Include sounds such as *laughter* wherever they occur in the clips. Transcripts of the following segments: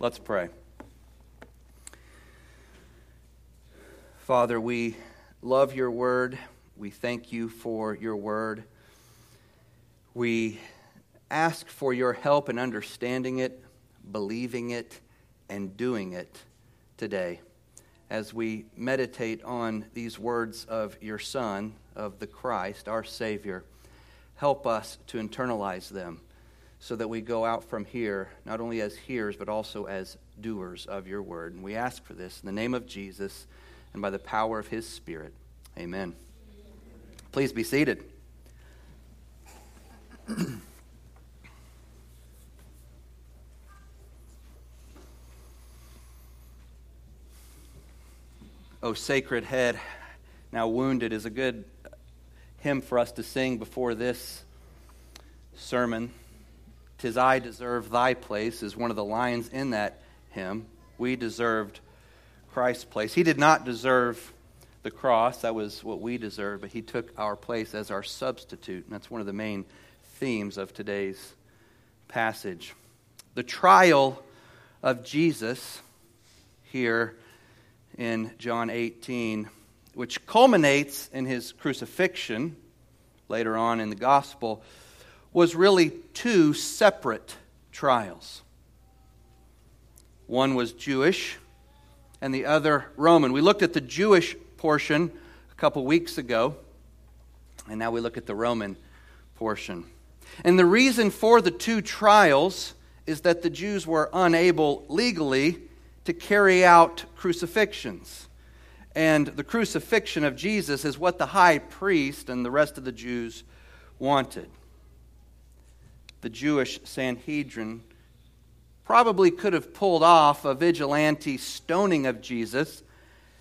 Let's pray. Father, we love your word. We thank you for your word. We ask for your help in understanding it, believing it, and doing it today as we meditate on these words of your Son, of the Christ, our Savior. Help us to internalize them so that we go out from here not only as hearers, but also as doers of your word. And we ask for this in the name of Jesus and by the power of his Spirit. Amen. Please be seated. O *clears throat* oh, sacred head, now wounded, is a good hymn for us to sing before this sermon. Tis I deserve thy place is one of the lines in that hymn. We deserved Christ's place. He did not deserve the cross, that was what we deserved, but he took our place as our substitute. And that's one of the main themes of today's passage. The trial of Jesus here in John 18, which culminates in his crucifixion later on in the gospel was really two separate trials. One was Jewish and the other Roman. We looked at the Jewish portion a couple weeks ago, and now we look at the Roman portion. And the reason for the two trials is that the Jews were unable legally to carry out crucifixions. And the crucifixion of Jesus is what the high priest and the rest of the Jews wanted the Jewish Sanhedrin probably could have pulled off a vigilante stoning of Jesus.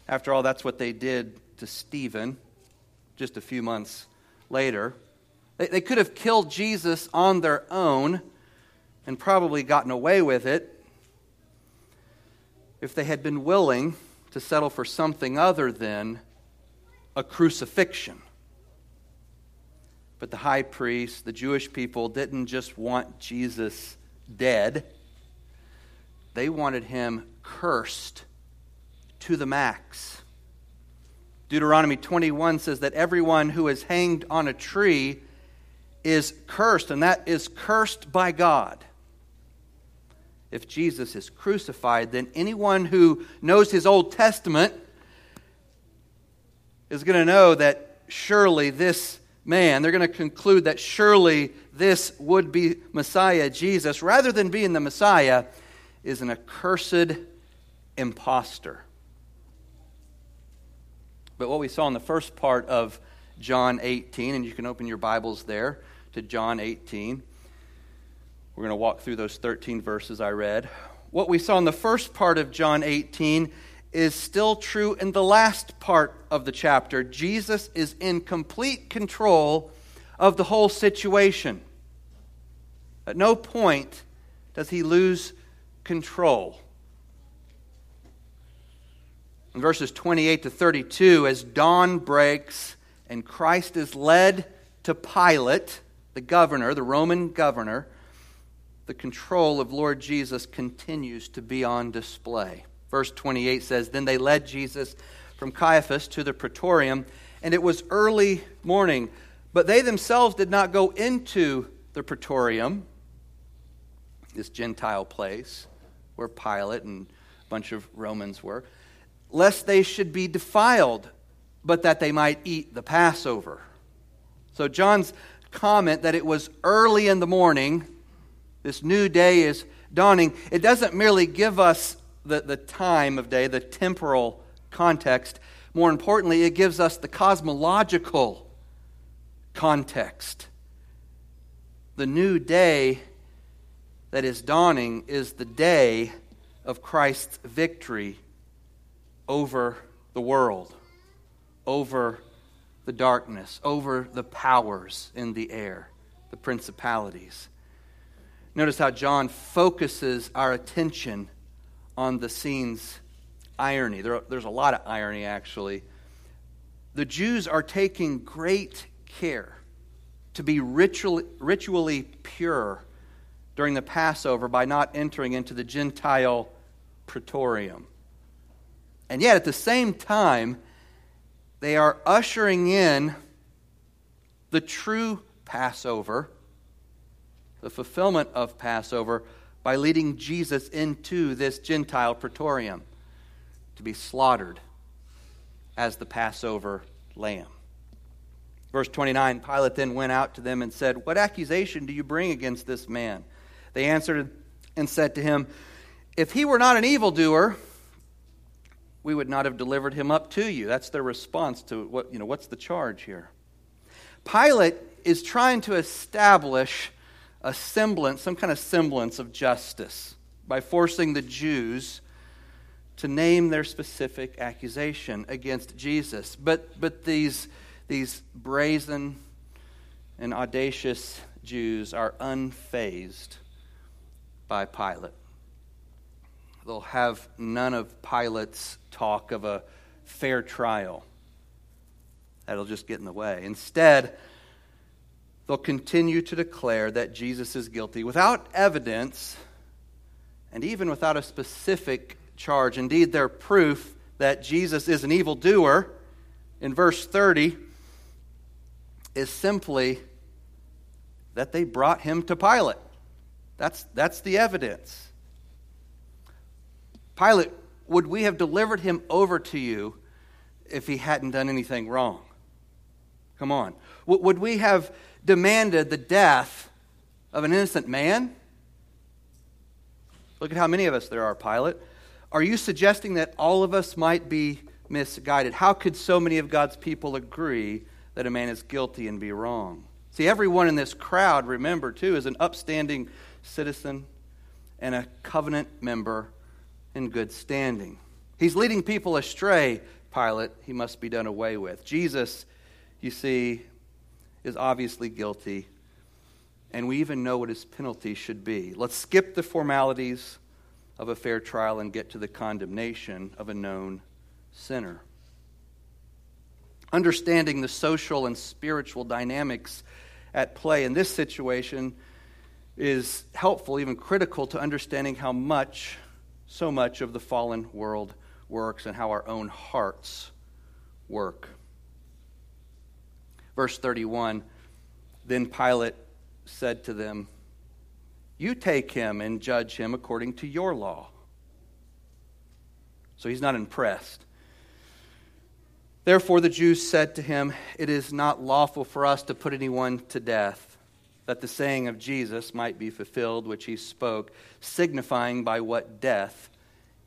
After all, that's what they did to Stephen just a few months later. They, they could have killed Jesus on their own and probably gotten away with it if they had been willing to settle for something other than a crucifixion. But the high priest, the Jewish people, didn't just want Jesus dead, they wanted him cursed to the max. Deuteronomy 21 says that everyone who is hanged on a tree is cursed, and that is cursed by God. If Jesus is crucified, then anyone who knows his Old Testament is going to know that surely this man, they're going to conclude that surely this would be Messiah, Jesus, rather than being the Messiah, is an accursed impostor. But what we saw in the first part of John 18, and you can open your Bibles there to John 18. We're going to walk through those 13 verses I read. What we saw in the first part of John 18 is still true in the last part of the chapter. Jesus is in complete control of the whole situation. At no point does he lose control. In verses 28 to 32, as dawn breaks and Christ is led to Pilate, the governor, the Roman governor, the control of Lord Jesus continues to be on display. Verse 28 says Then they led Jesus from Caiaphas to the praetorium, and it was early morning. But they themselves did not go into the praetorium, this Gentile place where Pilate and a bunch of Romans were, lest they should be defiled, but that they might eat the Passover. So John's comment that it was early in the morning, this new day is dawning, it doesn't merely give us the, the time of day, the temporal context. More importantly, it gives us the cosmological context. The new day that is dawning is the day of Christ's victory over the world, over the darkness, over the powers in the air, the principalities. Notice how John focuses our attention on the scene's irony. There, there's a lot of irony, actually. The Jews are taking great care to be ritual, ritually pure during the Passover by not entering into the Gentile praetorium. And yet, at the same time, they are ushering in the true Passover, the fulfillment of Passover, by leading Jesus into this Gentile praetorium to be slaughtered as the Passover lamb. Verse 29 Pilate then went out to them and said, What accusation do you bring against this man? They answered and said to him, If he were not an evildoer, we would not have delivered him up to you. That's their response to what, you know, what's the charge here? Pilate is trying to establish a semblance, some kind of semblance of justice by forcing the Jews to name their specific accusation against Jesus. But, but these, these brazen and audacious Jews are unfazed by Pilate. They'll have none of Pilate's talk of a fair trial. That'll just get in the way. Instead, they'll continue to declare that Jesus is guilty without evidence and even without a specific charge. Indeed, their proof that Jesus is an evildoer in verse 30 is simply that they brought him to Pilate. That's, that's the evidence. Pilate, would we have delivered him over to you if he hadn't done anything wrong? Come on. Would we have demanded the death of an innocent man? Look at how many of us there are, Pilate. Are you suggesting that all of us might be misguided? How could so many of God's people agree that a man is guilty and be wrong? See, everyone in this crowd, remember, too, is an upstanding citizen and a covenant member in good standing. He's leading people astray, Pilate. He must be done away with. Jesus, you see, is obviously guilty, and we even know what his penalty should be. Let's skip the formalities of a fair trial and get to the condemnation of a known sinner. Understanding the social and spiritual dynamics at play in this situation is helpful, even critical, to understanding how much so much of the fallen world works and how our own hearts work. Verse 31 Then Pilate said to them, You take him and judge him according to your law. So he's not impressed. Therefore, the Jews said to him, It is not lawful for us to put anyone to death that the saying of Jesus might be fulfilled, which he spoke, signifying by what death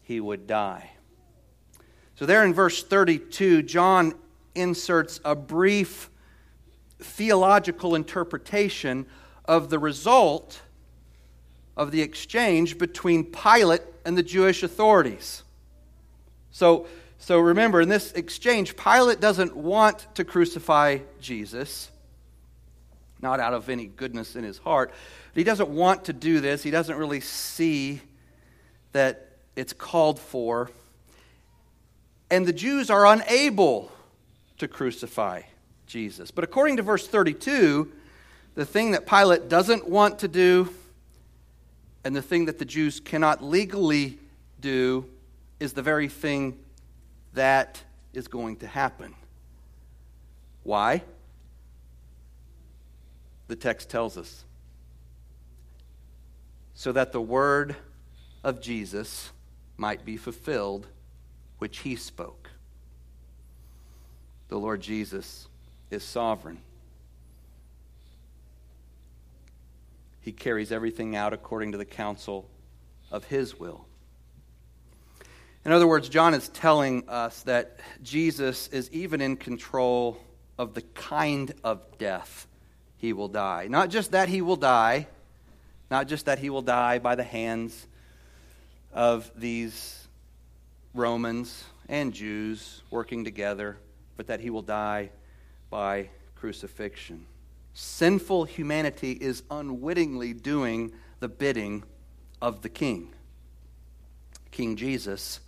he would die. So, there in verse 32, John inserts a brief theological interpretation of the result of the exchange between Pilate and the Jewish authorities. So, so remember, in this exchange, Pilate doesn't want to crucify Jesus not out of any goodness in his heart. But he doesn't want to do this. He doesn't really see that it's called for. And the Jews are unable to crucify Jesus. But according to verse 32, the thing that Pilate doesn't want to do and the thing that the Jews cannot legally do is the very thing that is going to happen. Why? the text tells us. So that the word of Jesus might be fulfilled, which he spoke. The Lord Jesus is sovereign. He carries everything out according to the counsel of his will. In other words, John is telling us that Jesus is even in control of the kind of death he will die. Not just that he will die, not just that he will die by the hands of these Romans and Jews working together, but that he will die by crucifixion. Sinful humanity is unwittingly doing the bidding of the king. King Jesus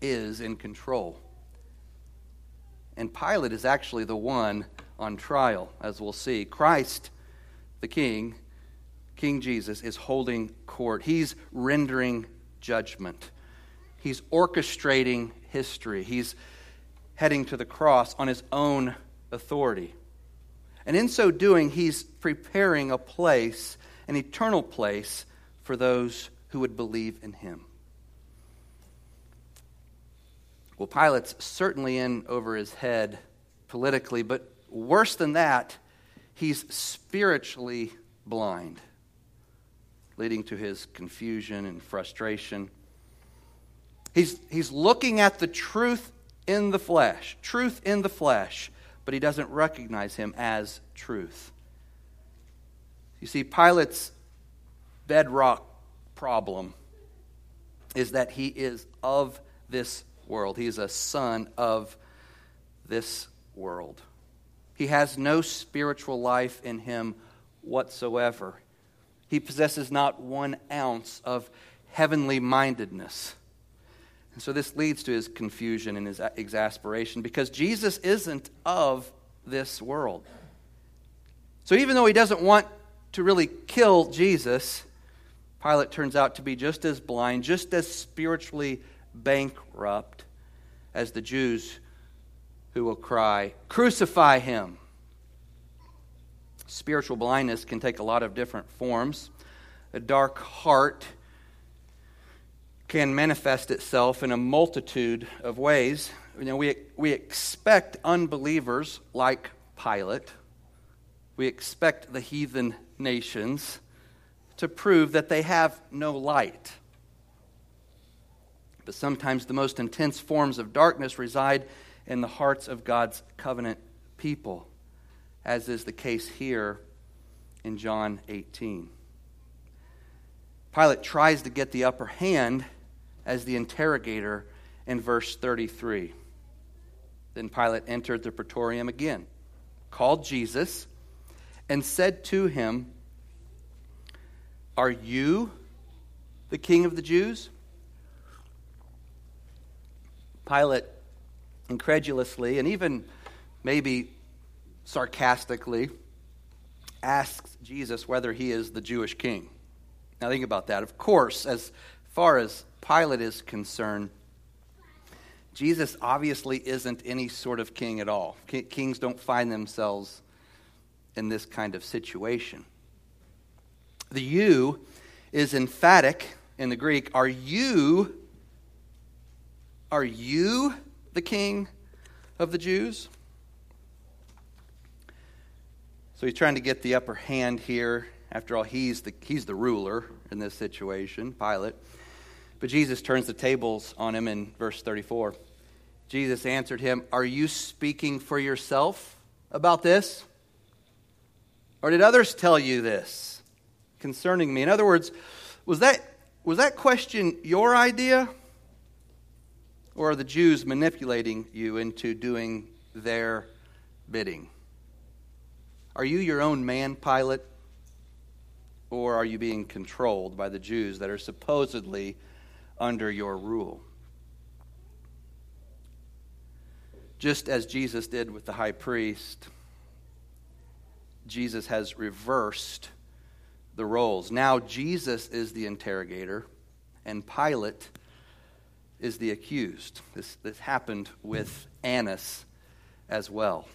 is in control. And Pilate is actually the one on trial, as we'll see. Christ, the King, King Jesus, is holding court. He's rendering judgment. He's orchestrating history. He's heading to the cross on his own authority. And in so doing, he's preparing a place, an eternal place, for those who would believe in him. Well, Pilate's certainly in over his head politically, but worse than that, he's spiritually blind, leading to his confusion and frustration. He's, he's looking at the truth in the flesh, truth in the flesh, but he doesn't recognize him as truth. You see, Pilate's bedrock problem is that he is of this world. He is a son of this world. He has no spiritual life in him whatsoever. He possesses not one ounce of heavenly mindedness. And so this leads to his confusion and his exasperation because Jesus isn't of this world. So even though he doesn't want to really kill Jesus, Pilate turns out to be just as blind, just as spiritually bankrupt as the Jews who will cry, Crucify him! Spiritual blindness can take a lot of different forms. A dark heart can manifest itself in a multitude of ways. You know, we, we expect unbelievers like Pilate, we expect the heathen nations to prove that they have no light. But sometimes the most intense forms of darkness reside in the hearts of God's covenant people, as is the case here in John 18. Pilate tries to get the upper hand as the interrogator in verse 33. Then Pilate entered the praetorium again, called Jesus, and said to him, Are you the king of the Jews? Pilate incredulously and even maybe sarcastically asks Jesus whether he is the Jewish king. Now, think about that. Of course, as far as Pilate is concerned, Jesus obviously isn't any sort of king at all. Kings don't find themselves in this kind of situation. The you is emphatic in the Greek. Are you are you the king of the Jews? So he's trying to get the upper hand here. After all, he's the, he's the ruler in this situation, Pilate. But Jesus turns the tables on him in verse 34. Jesus answered him, Are you speaking for yourself about this? Or did others tell you this concerning me? In other words, was that, was that question your idea? Or are the Jews manipulating you into doing their bidding? Are you your own man, Pilate? Or are you being controlled by the Jews that are supposedly under your rule? Just as Jesus did with the high priest, Jesus has reversed the roles. Now Jesus is the interrogator, and Pilate is the accused. This, this happened with Annas as well.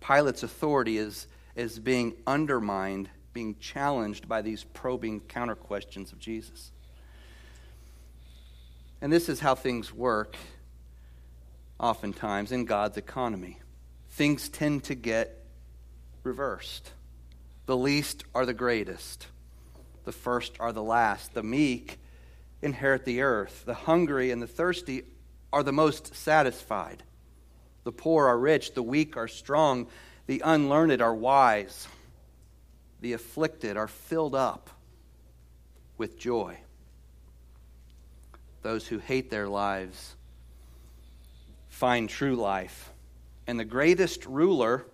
Pilate's authority is, is being undermined, being challenged by these probing counter questions of Jesus. And this is how things work oftentimes in God's economy. Things tend to get reversed. The least are the greatest, the first are the last. The meek inherit the earth. The hungry and the thirsty are the most satisfied. The poor are rich, the weak are strong, the unlearned are wise, the afflicted are filled up with joy. Those who hate their lives find true life. And the greatest ruler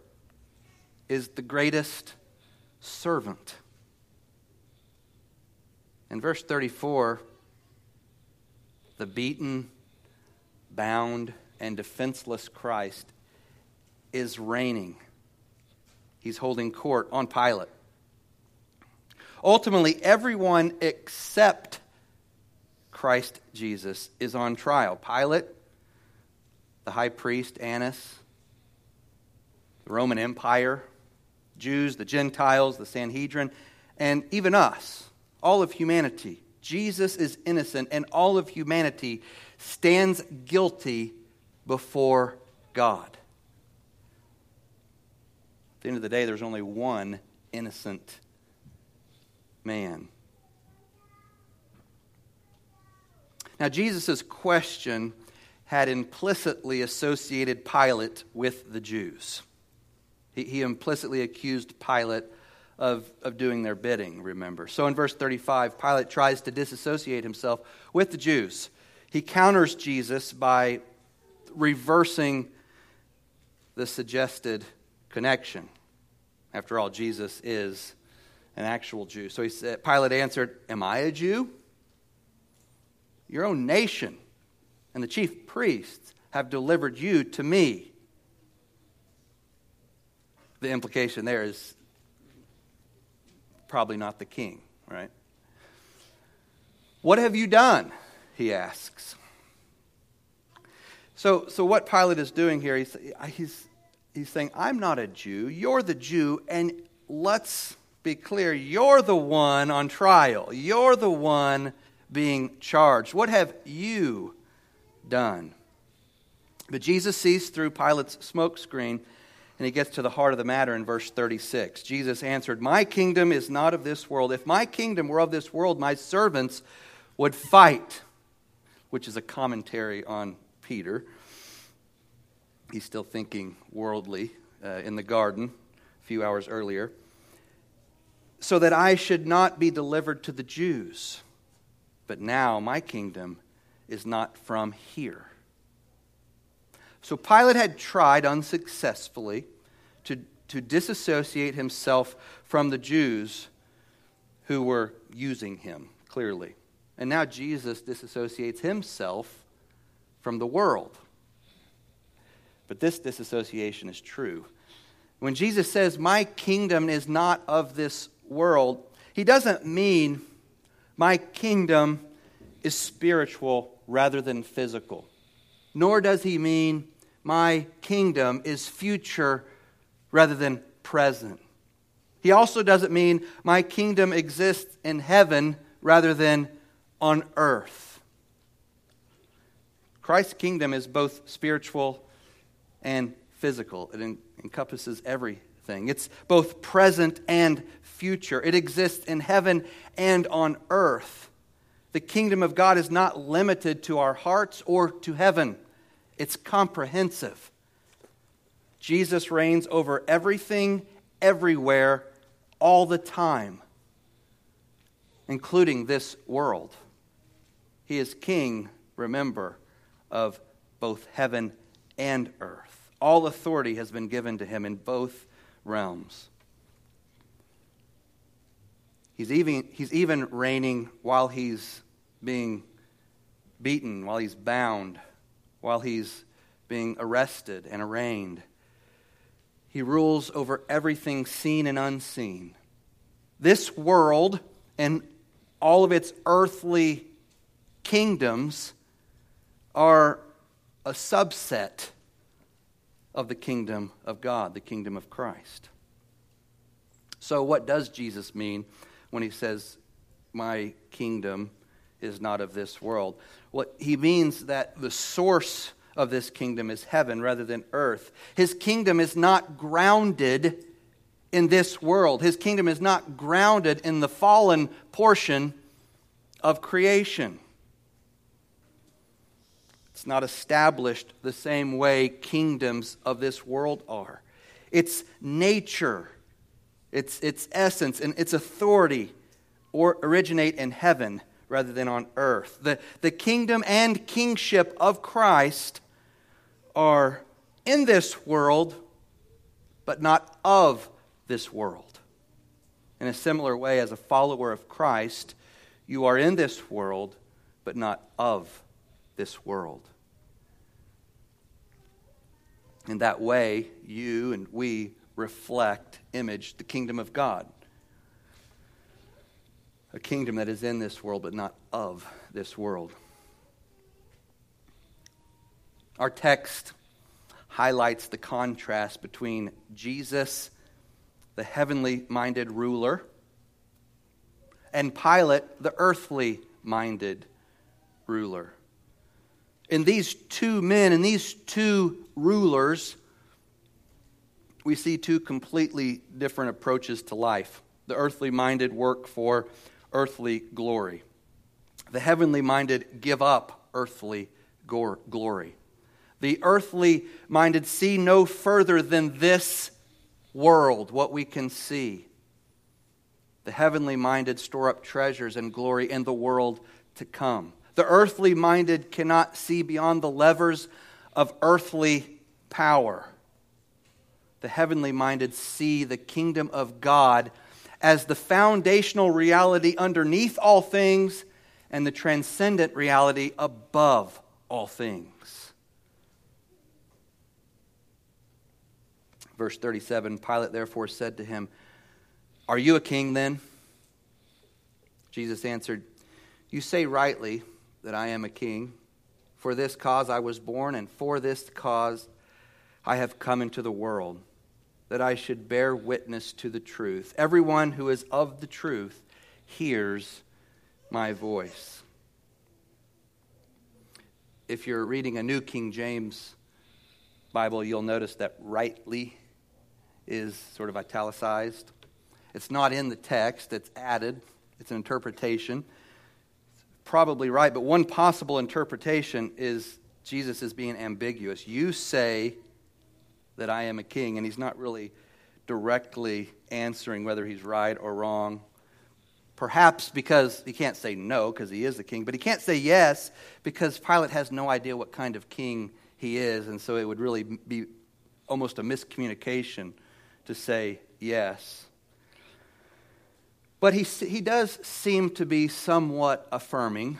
is the greatest servant. In verse 34, the beaten, bound, and defenseless Christ is reigning. He's holding court on Pilate. Ultimately, everyone except Christ Jesus is on trial. Pilate, the high priest, Annas, the Roman Empire, Jews, the Gentiles, the Sanhedrin, and even us, all of humanity. Jesus is innocent, and all of humanity stands guilty before God. At the end of the day, there's only one innocent man. Now, Jesus' question had implicitly associated Pilate with the Jews. He, he implicitly accused Pilate of, of doing their bidding, remember. So in verse 35, Pilate tries to disassociate himself with the Jews. He counters Jesus by reversing the suggested connection. After all, Jesus is an actual Jew. So he said, Pilate answered, Am I a Jew? Your own nation and the chief priests have delivered you to me. The implication there is probably not the king, right? What have you done? He asks. So, so what Pilate is doing here, he's, he's, he's saying, I'm not a Jew. You're the Jew, and let's be clear, you're the one on trial. You're the one being charged. What have you done? But Jesus sees through Pilate's smokescreen and he gets to the heart of the matter in verse 36. Jesus answered, My kingdom is not of this world. If my kingdom were of this world, my servants would fight, which is a commentary on Peter. He's still thinking worldly uh, in the garden a few hours earlier. So that I should not be delivered to the Jews. But now my kingdom is not from here. So Pilate had tried unsuccessfully to, to disassociate himself from the Jews who were using him, clearly. And now Jesus disassociates himself from the world. But this disassociation is true. When Jesus says, My kingdom is not of this world, he doesn't mean my kingdom is spiritual rather than physical. Nor does he mean my kingdom is future rather than present. He also doesn't mean my kingdom exists in heaven rather than on earth. Christ's kingdom is both spiritual and physical, it en- encompasses everything. It's both present and future, it exists in heaven and on earth. The kingdom of God is not limited to our hearts or to heaven it's comprehensive. Jesus reigns over everything, everywhere, all the time, including this world. He is king, remember, of both heaven and earth. All authority has been given to him in both realms. He's even, he's even reigning while he's being beaten, while he's bound while he's being arrested and arraigned. He rules over everything seen and unseen. This world and all of its earthly kingdoms are a subset of the kingdom of God, the kingdom of Christ. So, what does Jesus mean when he says, My kingdom is not of this world? What he means that the source of this kingdom is heaven rather than earth. His kingdom is not grounded in this world, his kingdom is not grounded in the fallen portion of creation. It's not established the same way kingdoms of this world are. Its nature, its, its essence, and its authority or originate in heaven rather than on earth. The, the kingdom and kingship of Christ are in this world, but not of this world. In a similar way, as a follower of Christ, you are in this world, but not of this world. In that way, you and we reflect, image the kingdom of God. a kingdom that is in this world, but not of this world. Our text highlights the contrast between Jesus, the heavenly minded ruler, and Pilate, the earthly minded ruler. In these two men, in these two rulers, we see two completely different approaches to life. The earthly minded work for earthly glory, the heavenly minded give up earthly glory. The earthly minded see no further than this world, what we can see. The heavenly minded store up treasures and glory in the world to come. The earthly minded cannot see beyond the levers of earthly power. The heavenly minded see the kingdom of God as the foundational reality underneath all things and the transcendent reality above all things. Verse 37 Pilate therefore said to him, Are you a king then? Jesus answered, You say rightly that I am a king. For this cause I was born, and for this cause I have come into the world, that I should bear witness to the truth. Everyone who is of the truth hears my voice. If you're reading a New King James Bible, you'll notice that rightly is sort of italicized. It's not in the text, it's added, it's an interpretation probably right, but one possible interpretation is Jesus is being ambiguous. You say that I am a king, and he's not really directly answering whether he's right or wrong. Perhaps because he can't say no because he is the king, but he can't say yes because Pilate has no idea what kind of king he is, and so it would really be almost a miscommunication to say yes. But he, he does seem to be somewhat affirming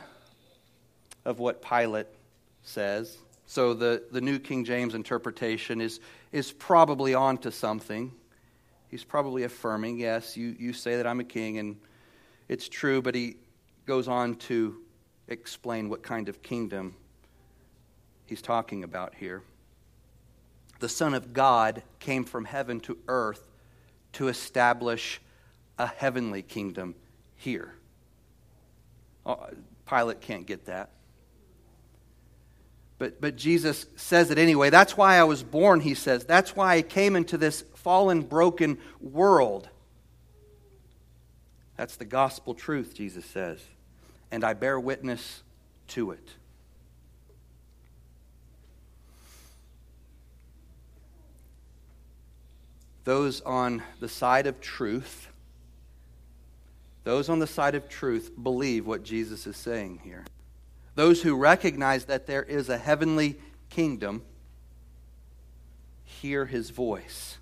of what Pilate says. So the, the New King James interpretation is, is probably on to something. He's probably affirming, yes, you, you say that I'm a king, and it's true, but he goes on to explain what kind of kingdom he's talking about here. The Son of God came from heaven to earth to establish a heavenly kingdom here. Oh, Pilate can't get that. But, but Jesus says it anyway. That's why I was born, he says. That's why I came into this fallen, broken world. That's the gospel truth, Jesus says. And I bear witness to it. Those on the side of truth those on the side of truth believe what Jesus is saying here. Those who recognize that there is a heavenly kingdom hear his voice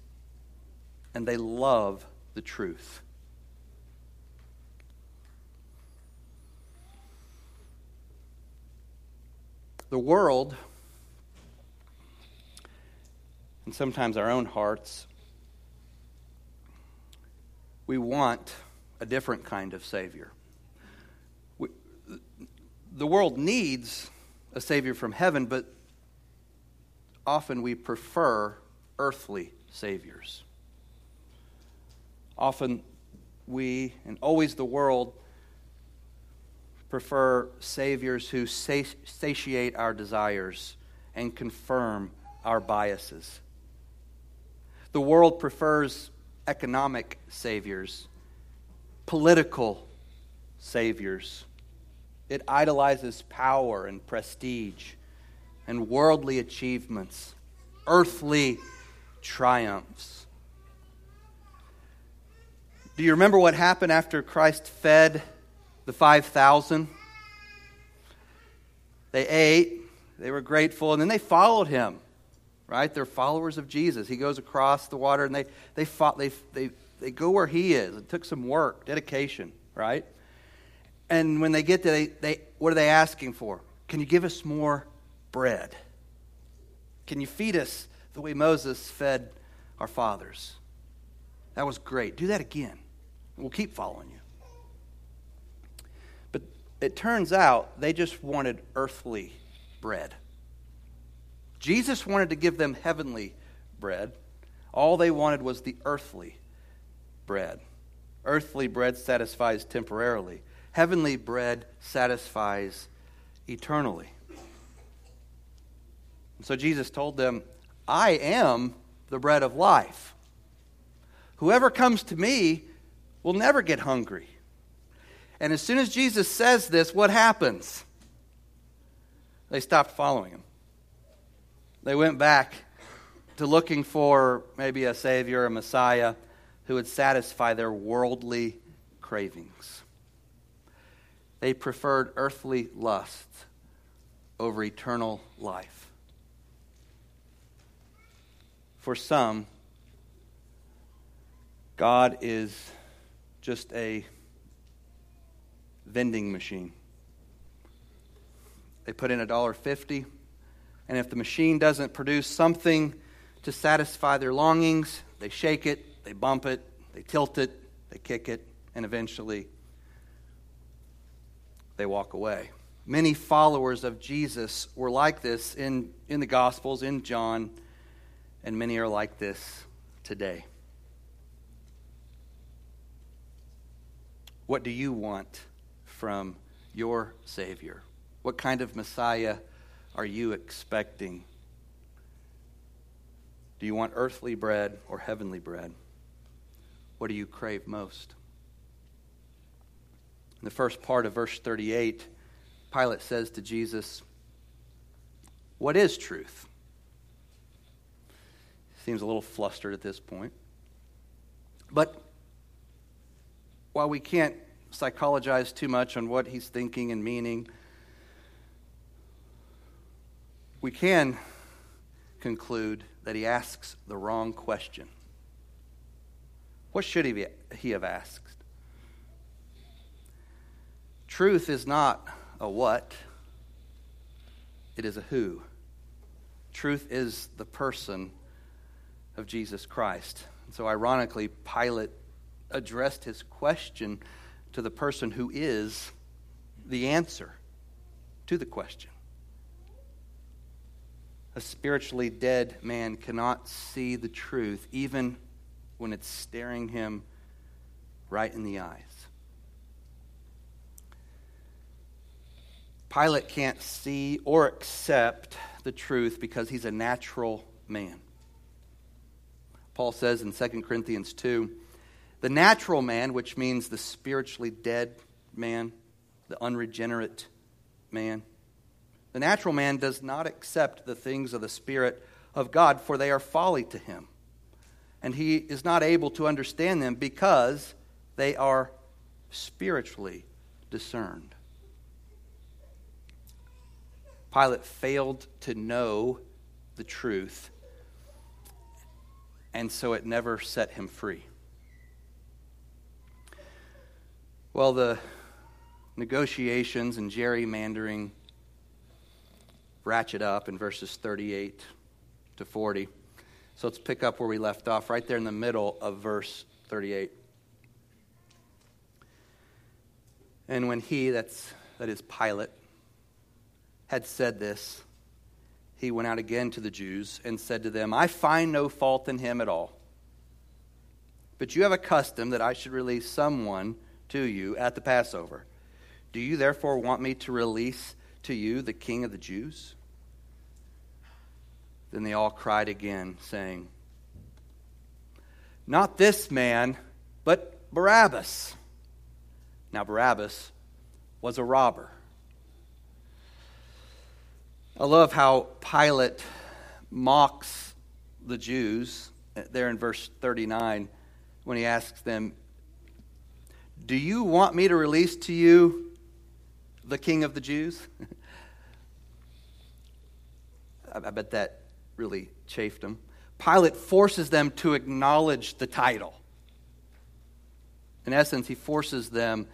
and they love the truth. The world, and sometimes our own hearts, we want a different kind of Savior. The world needs a Savior from heaven, but often we prefer earthly Saviors. Often we, and always the world, prefer Saviors who satiate our desires and confirm our biases. The world prefers economic Saviors political saviors. It idolizes power and prestige and worldly achievements, earthly triumphs. Do you remember what happened after Christ fed the 5,000? They ate, they were grateful, and then they followed him, right? They're followers of Jesus. He goes across the water, and they, they, fought, they, they, they go where he is. It took some work, dedication, right? And when they get there, they, they, what are they asking for? Can you give us more bread? Can you feed us the way Moses fed our fathers? That was great. Do that again. We'll keep following you. But it turns out they just wanted earthly bread. Jesus wanted to give them heavenly bread. All they wanted was the earthly bread. Earthly bread satisfies temporarily, heavenly bread satisfies eternally. And so Jesus told them, I am the bread of life. Whoever comes to me will never get hungry. And as soon as Jesus says this, what happens? They stopped following him. They went back to looking for maybe a Savior, a Messiah who would satisfy their worldly cravings. They preferred earthly lusts over eternal life. For some, God is just a vending machine. They put in a dollar fifty, and if the machine doesn't produce something to satisfy their longings, they shake it, they bump it, they tilt it, they kick it, and eventually they walk away. Many followers of Jesus were like this in, in the Gospels, in John, and many are like this today. What do you want from your Savior? What kind of Messiah are you expecting? Do you want earthly bread or heavenly bread? What do you crave most? In the first part of verse 38, Pilate says to Jesus, What is truth? Seems a little flustered at this point. But while we can't psychologize too much on what he's thinking and meaning, we can conclude that he asks the wrong question. What should he, be, he have asked? Truth is not a what, it is a who. Truth is the person of Jesus Christ. And so, ironically, Pilate addressed his question to the person who is the answer to the question. A spiritually dead man cannot see the truth even when it's staring him right in the eyes. Pilate can't see or accept the truth because he's a natural man. Paul says in 2 Corinthians 2 the natural man, which means the spiritually dead man, the unregenerate man, the natural man does not accept the things of the Spirit of God, for they are folly to him. And he is not able to understand them because they are spiritually discerned. Pilate failed to know the truth, and so it never set him free. Well, the negotiations and gerrymandering ratchet up in verses 38 to 40. So let's pick up where we left off, right there in the middle of verse 38. And when he, that's, that is Pilate, had said this, he went out again to the Jews and said to them, I find no fault in him at all. But you have a custom that I should release someone to you at the Passover. Do you therefore want me to release to you the king of the Jews? Then they all cried again, saying, Not this man, but Barabbas. Now, Barabbas was a robber. I love how Pilate mocks the Jews there in verse 39 when he asks them, do you want me to release to you the king of the Jews? *laughs* I bet that really chafed them. Pilate forces them to acknowledge the title. In essence, he forces them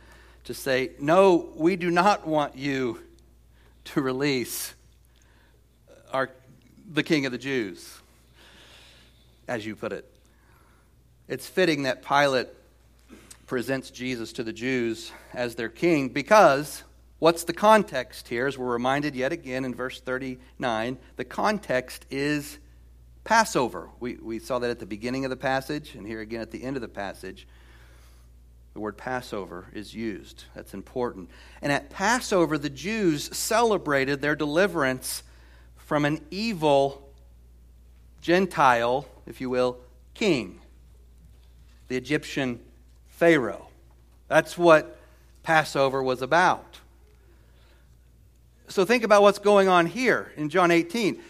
to say, No, we do not want you to release our, the king of the Jews, as you put it. It's fitting that Pilate presents Jesus to the Jews as their king because What's the context here? As we're reminded yet again in verse 39, the context is Passover. We, we saw that at the beginning of the passage, and here again at the end of the passage. The word Passover is used. That's important. And at Passover, the Jews celebrated their deliverance from an evil Gentile, if you will, king, the Egyptian Pharaoh. That's what Passover was about. So think about what's going on here in John 18.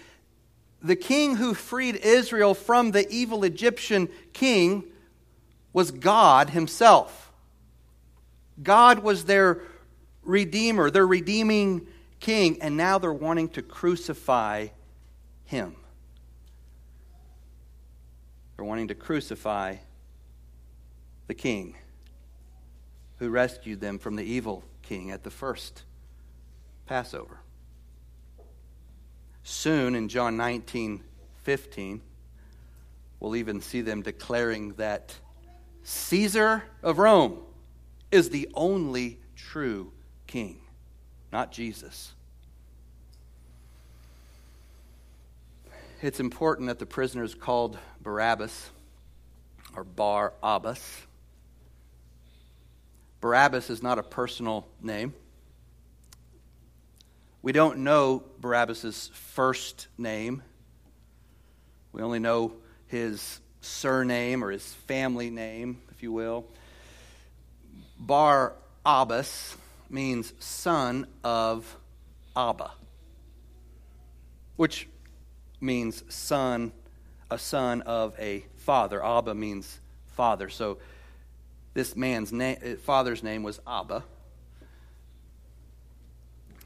The king who freed Israel from the evil Egyptian king was God himself. God was their redeemer, their redeeming king, and now they're wanting to crucify him. They're wanting to crucify the king who rescued them from the evil king at the first Passover. Soon in John 19 15, we'll even see them declaring that Caesar of Rome is the only true king, not Jesus. It's important that the prisoner is called Barabbas or Bar Abbas. Barabbas is not a personal name. We don't know Barabbas' first name. We only know his surname or his family name, if you will. Bar Abbas means son of Abba, which means son, a son of a father. Abba means father. So this man's na- uh, father's name was Abba.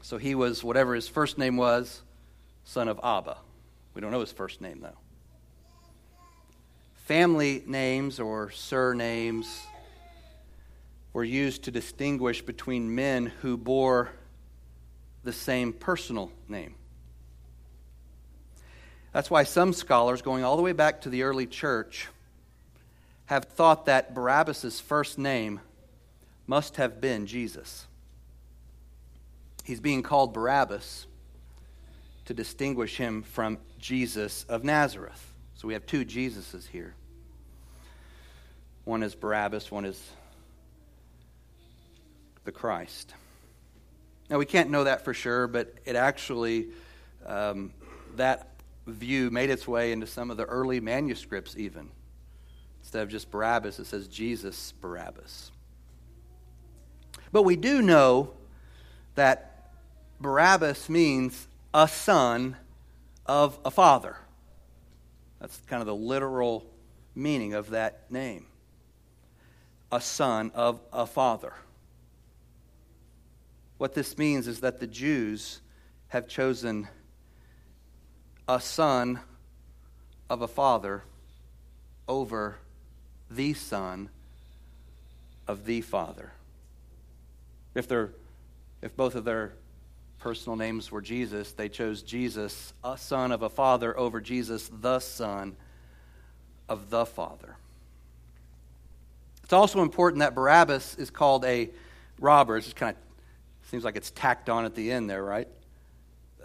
So he was, whatever his first name was, son of Abba. We don't know his first name, though. Family names or surnames were used to distinguish between men who bore the same personal name. That's why some scholars, going all the way back to the early church, have thought that Barabbas' first name must have been Jesus. He's being called Barabbas to distinguish him from Jesus of Nazareth. So we have two Jesuses here. One is Barabbas, one is the Christ. Now, we can't know that for sure, but it actually, um, that view made its way into some of the early manuscripts, even. Instead of just Barabbas, it says Jesus Barabbas. But we do know that Barabbas means a son of a father. That's kind of the literal meaning of that name. A son of a father. What this means is that the Jews have chosen a son of a father over the son of the father. If they're if both of their personal names were Jesus, they chose Jesus, a son of a father, over Jesus, the son of the Father. It's also important that Barabbas is called a robber. It just kind of seems like it's tacked on at the end there, right?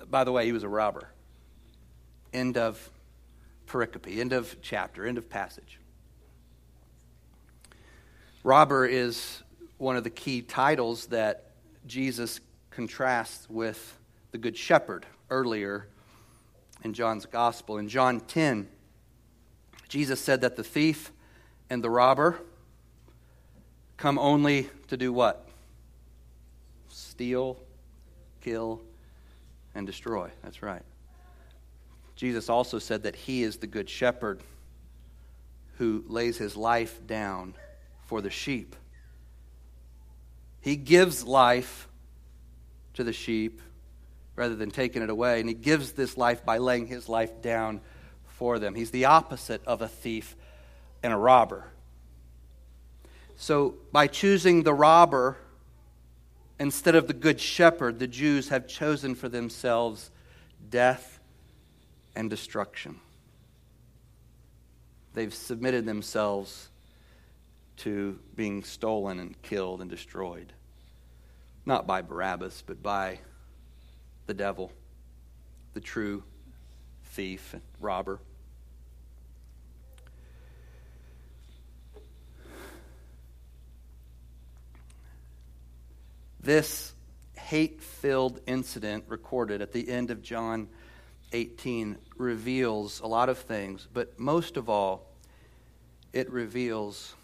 By the way, he was a robber. End of pericope, end of chapter, end of passage. Robber is one of the key titles that Jesus contrasts with the Good Shepherd earlier in John's Gospel. In John 10, Jesus said that the thief and the robber come only to do what? Steal, kill, and destroy. That's right. Jesus also said that he is the good shepherd who lays his life down for the sheep. He gives life to the sheep rather than taking it away. And he gives this life by laying his life down for them. He's the opposite of a thief and a robber. So, by choosing the robber instead of the good shepherd, the Jews have chosen for themselves death and destruction. They've submitted themselves to being stolen and killed and destroyed. Not by Barabbas, but by the devil, the true thief and robber. This hate filled incident recorded at the end of John 18 reveals a lot of things, but most of all, it reveals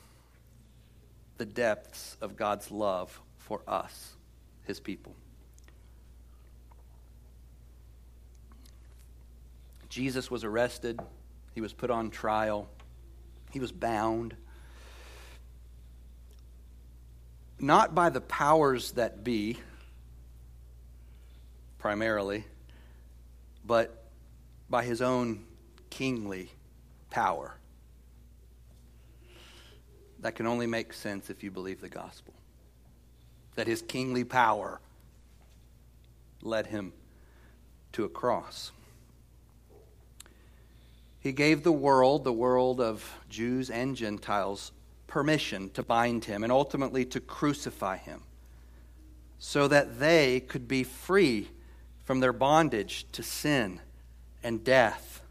the depths of God's love for us, his people. Jesus was arrested, he was put on trial, he was bound. Not by the powers that be, primarily, but by his own kingly power. That can only make sense if you believe the gospel. That his kingly power led him to a cross. He gave the world, the world of Jews and Gentiles, permission to bind him and ultimately to crucify him so that they could be free from their bondage to sin and death.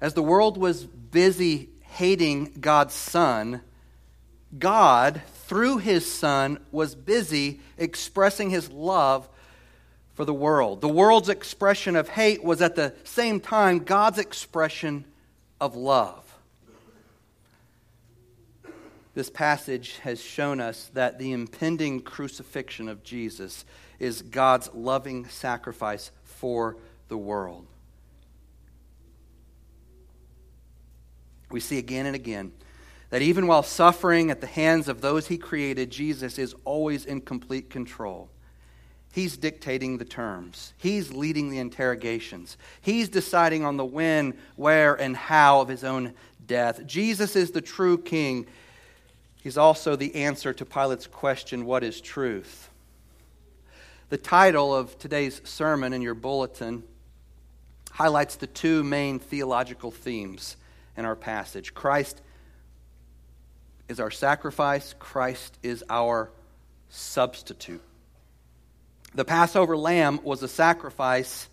As the world was busy hating God's Son, God, through his Son, was busy expressing his love for the world. The world's expression of hate was at the same time God's expression of love. This passage has shown us that the impending crucifixion of Jesus is God's loving sacrifice for the world. We see again and again that even while suffering at the hands of those he created, Jesus is always in complete control. He's dictating the terms. He's leading the interrogations. He's deciding on the when, where, and how of his own death. Jesus is the true king. He's also the answer to Pilate's question, What is truth? The title of today's sermon in your bulletin highlights the two main theological themes in our passage Christ is our sacrifice, Christ is our substitute. The Passover lamb was a sacrifice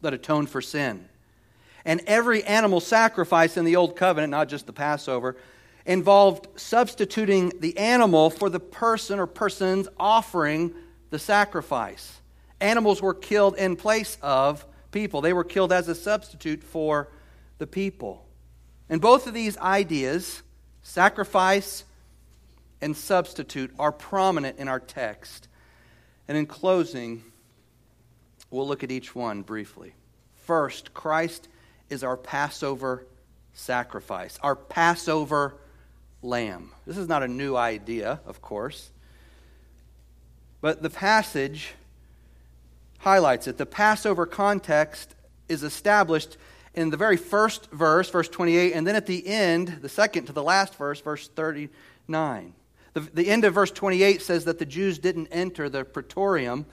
that atoned for sin. And every animal sacrifice in the Old Covenant, not just the Passover, involved substituting the animal for the person or persons offering the sacrifice. Animals were killed in place of people, they were killed as a substitute for the people. And both of these ideas, sacrifice and substitute, are prominent in our text. And in closing, we'll look at each one briefly. First, Christ is our Passover sacrifice, our Passover lamb. This is not a new idea, of course. But the passage highlights it. The Passover context is established in the very first verse, verse 28, and then at the end, the second to the last verse, verse 39. The, the end of verse 28 says that the Jews didn't enter the praetorium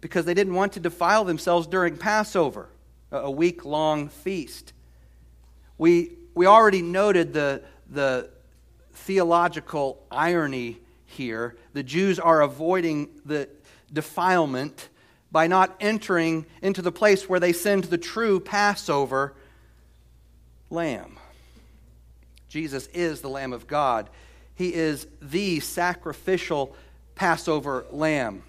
because they didn't want to defile themselves during Passover, a week long feast. We, we already noted the, the theological irony here. The Jews are avoiding the defilement by not entering into the place where they send the true Passover lamb. Jesus is the Lamb of God. He is the sacrificial Passover lamb.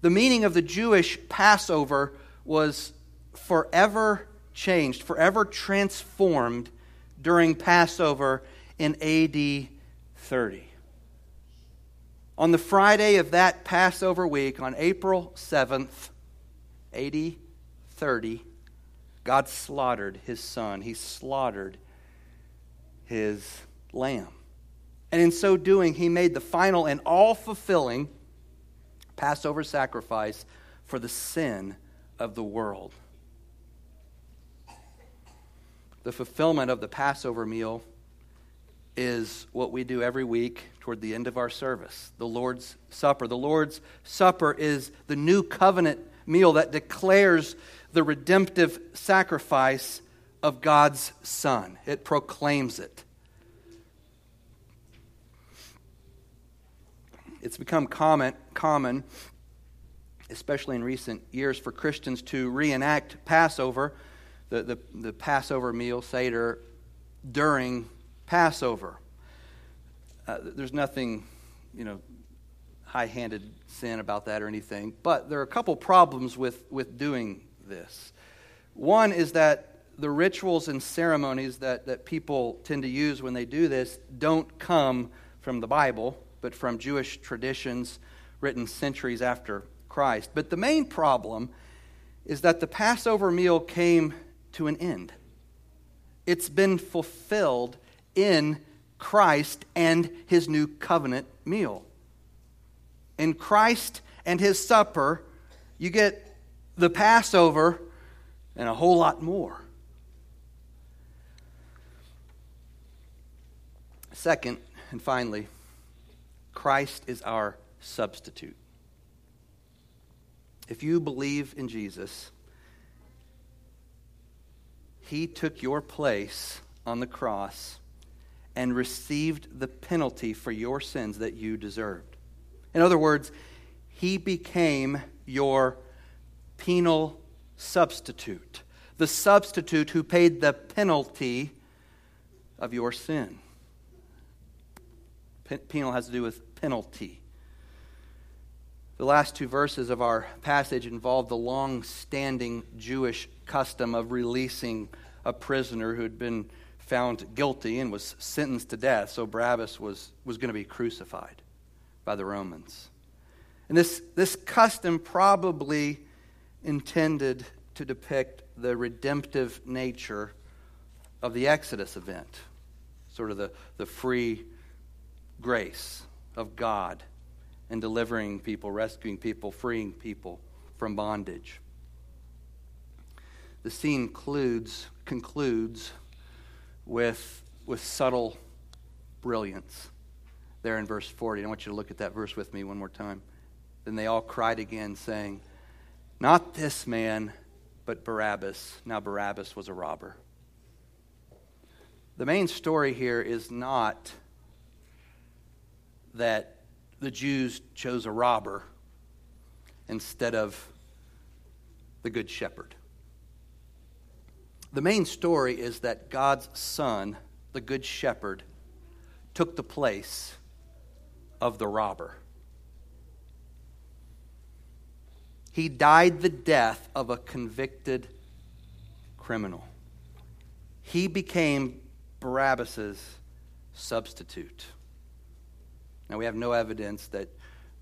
The meaning of the Jewish Passover was forever changed, forever transformed during Passover in AD 30. On the Friday of that Passover week, on April 7th, AD 30, God slaughtered his son. He slaughtered his lamb. And in so doing, he made the final and all fulfilling Passover sacrifice for the sin of the world. The fulfillment of the Passover meal is what we do every week toward the end of our service the Lord's Supper. The Lord's Supper is the new covenant meal that declares the redemptive sacrifice of God's Son, it proclaims it. It's become common, common, especially in recent years, for Christians to reenact Passover, the, the, the Passover meal, Seder, during Passover. Uh, there's nothing, you know, high handed sin about that or anything, but there are a couple problems with, with doing this. One is that the rituals and ceremonies that, that people tend to use when they do this don't come from the Bible, but from Jewish traditions written centuries after Christ. But the main problem is that the Passover meal came to an end. It's been fulfilled in Christ and his new covenant meal. In Christ and his supper, you get the Passover and a whole lot more. Second, and finally, Christ is our substitute. If you believe in Jesus, he took your place on the cross and received the penalty for your sins that you deserved. In other words, he became your penal substitute, the substitute who paid the penalty of your sin penal has to do with penalty. The last two verses of our passage involve the long standing Jewish custom of releasing a prisoner who had been found guilty and was sentenced to death. So Barabbas was, was going to be crucified by the Romans. And this, this custom probably intended to depict the redemptive nature of the Exodus event, sort of the, the free grace of God and delivering people, rescuing people, freeing people from bondage. The scene concludes, concludes with, with subtle brilliance there in verse 40. I want you to look at that verse with me one more time. Then they all cried again, saying, Not this man, but Barabbas. Now, Barabbas was a robber. The main story here is not that the Jews chose a robber instead of the Good Shepherd. The main story is that God's Son, the Good Shepherd, took the place of the robber. He died the death of a convicted criminal. He became Barabbas's substitute. Now, we have no evidence that,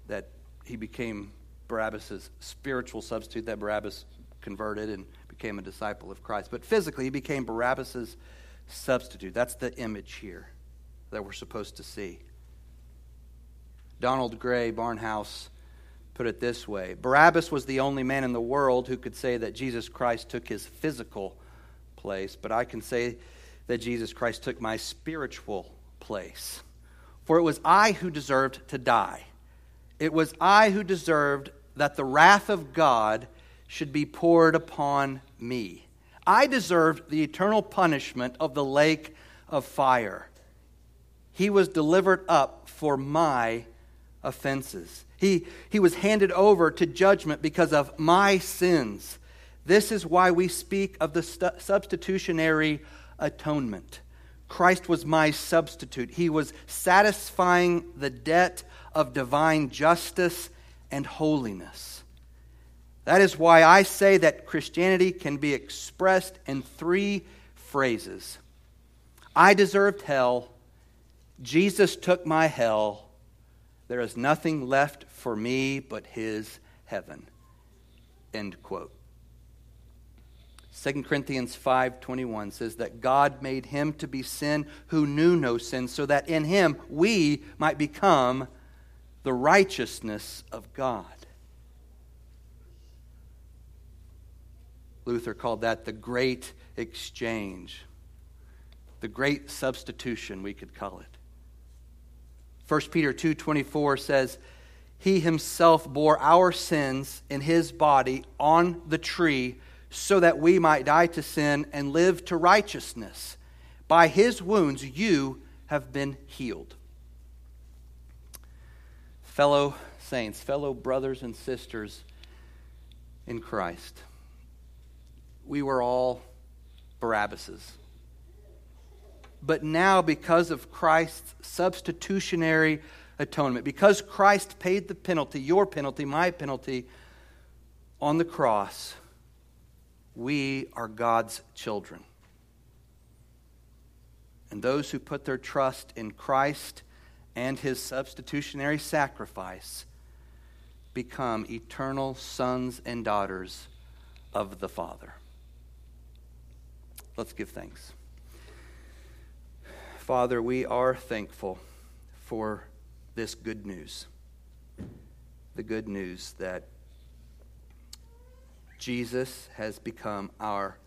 that he became Barabbas' spiritual substitute, that Barabbas converted and became a disciple of Christ. But physically, he became Barabbas' substitute. That's the image here that we're supposed to see. Donald Grey, Barnhouse, put it this way Barabbas was the only man in the world who could say that Jesus Christ took his physical place, but I can say that Jesus Christ took my spiritual place. For it was I who deserved to die. It was I who deserved that the wrath of God should be poured upon me. I deserved the eternal punishment of the lake of fire. He was delivered up for my offenses. He, he was handed over to judgment because of my sins. This is why we speak of the substitutionary atonement. Christ was my substitute. He was satisfying the debt of divine justice and holiness. That is why I say that Christianity can be expressed in three phrases I deserved hell. Jesus took my hell. There is nothing left for me but his heaven. End quote. 2 Corinthians 5:21 says that God made him to be sin who knew no sin so that in him we might become the righteousness of God. Luther called that the great exchange. The great substitution we could call it. 1 Peter 2:24 says he himself bore our sins in his body on the tree so that we might die to sin and live to righteousness. By his wounds you have been healed. fellow saints, fellow brothers and sisters in Christ. We were all Barabbases. But now, because of Christ's substitutionary atonement, because Christ paid the penalty, your penalty, my penalty, on the cross, we are God's children. And those who put their trust in Christ and his substitutionary sacrifice become eternal sons and daughters of the Father. Let's give thanks. Father, we are thankful for this good news. The good news that Jesus has become our,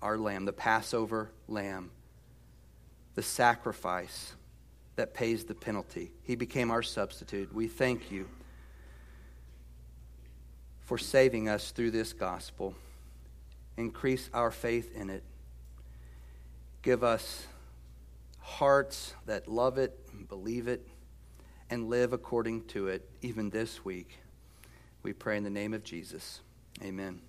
our lamb, the Passover lamb, the sacrifice that pays the penalty. He became our substitute. We thank you for saving us through this gospel. Increase our faith in it. Give us hearts that love it, believe it, and live according to it, even this week. We pray in the name of Jesus. Amen.